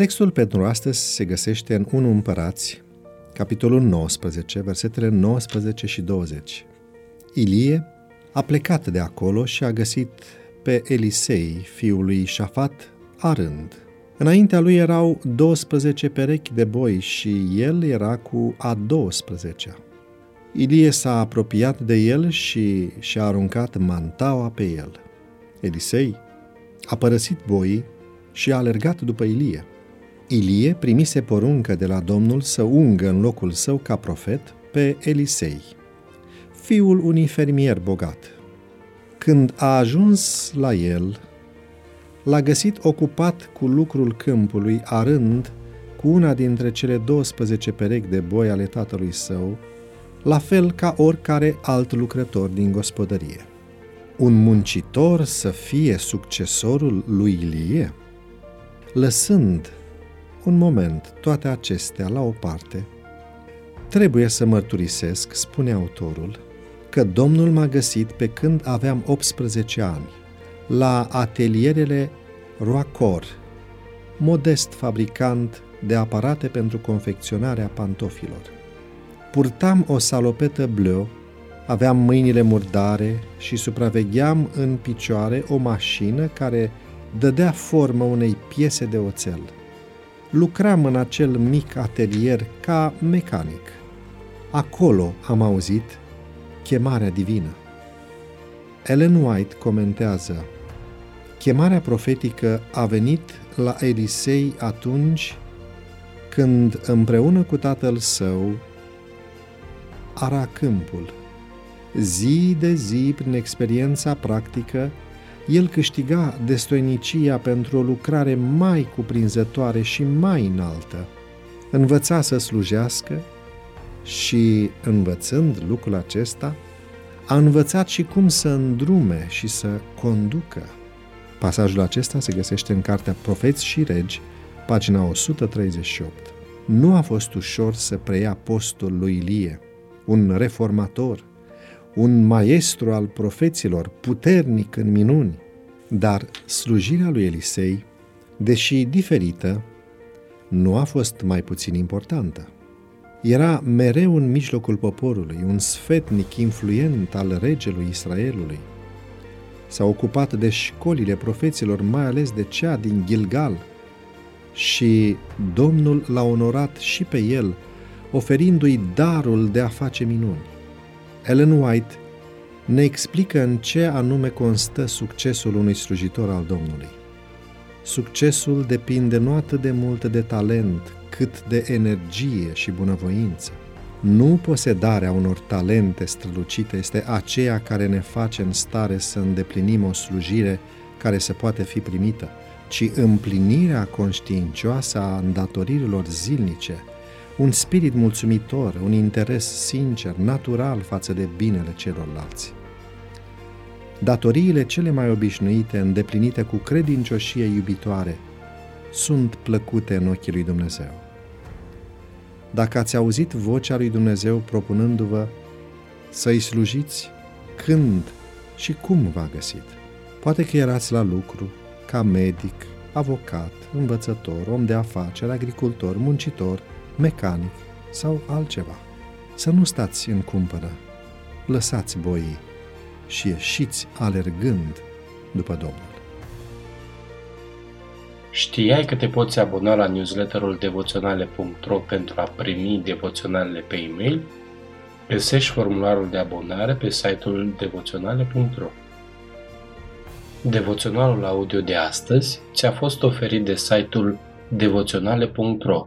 Textul pentru astăzi se găsește în 1 Împărați, capitolul 19, versetele 19 și 20. Ilie a plecat de acolo și a găsit pe Elisei, fiul lui Șafat, arând. Înaintea lui erau 12 perechi de boi și el era cu a 12-a. Ilie s-a apropiat de el și și-a aruncat mantaua pe el. Elisei a părăsit boii și a alergat după Ilie. Ilie primise poruncă de la Domnul să ungă în locul său ca profet pe Elisei, fiul unui fermier bogat. Când a ajuns la el, l-a găsit ocupat cu lucrul câmpului, arând cu una dintre cele 12 perechi de boi ale tatălui său, la fel ca oricare alt lucrător din gospodărie. Un muncitor să fie succesorul lui Ilie? Lăsând un moment toate acestea la o parte, trebuie să mărturisesc, spune autorul, că Domnul m-a găsit pe când aveam 18 ani, la atelierele Roacor, modest fabricant de aparate pentru confecționarea pantofilor. Purtam o salopetă bleu, aveam mâinile murdare și supravegheam în picioare o mașină care dădea formă unei piese de oțel. Lucram în acel mic atelier ca mecanic. Acolo am auzit chemarea divină. Ellen White comentează Chemarea profetică a venit la Elisei atunci când împreună cu tatăl său ara câmpul. Zi de zi, prin experiența practică, el câștiga destoinicia pentru o lucrare mai cuprinzătoare și mai înaltă. Învăța să slujească și, învățând lucrul acesta, a învățat și cum să îndrume și să conducă. Pasajul acesta se găsește în cartea Profeți și Regi, pagina 138. Nu a fost ușor să preia postul lui Ilie, un reformator, un maestru al profeților, puternic în minuni, dar slujirea lui Elisei, deși diferită, nu a fost mai puțin importantă. Era mereu în mijlocul poporului, un sfetnic influent al regelui Israelului. S-a ocupat de școlile profeților, mai ales de cea din Gilgal, și Domnul l-a onorat și pe el, oferindu-i darul de a face minuni. Ellen White ne explică în ce anume constă succesul unui slujitor al Domnului. Succesul depinde nu atât de mult de talent, cât de energie și bunăvoință. Nu posedarea unor talente strălucite este aceea care ne face în stare să îndeplinim o slujire care să poate fi primită, ci împlinirea conștiincioasă a îndatoririlor zilnice, un spirit mulțumitor, un interes sincer, natural față de binele celorlalți. Datoriile cele mai obișnuite, îndeplinite cu credincioșie iubitoare, sunt plăcute în ochii lui Dumnezeu. Dacă ați auzit vocea lui Dumnezeu propunându-vă să-i slujiți, când și cum v-a găsit? Poate că erați la lucru, ca medic, avocat, învățător, om de afaceri, agricultor, muncitor, mecanic sau altceva. Să nu stați în cumpără, lăsați boii și ieșiți alergând după Domnul. Știai că te poți abona la newsletterul devoționale.ro pentru a primi devoționalele pe e-mail? Găsești formularul de abonare pe site-ul devoționale.ro Devoționalul audio de astăzi ți-a fost oferit de site-ul devoționale.ro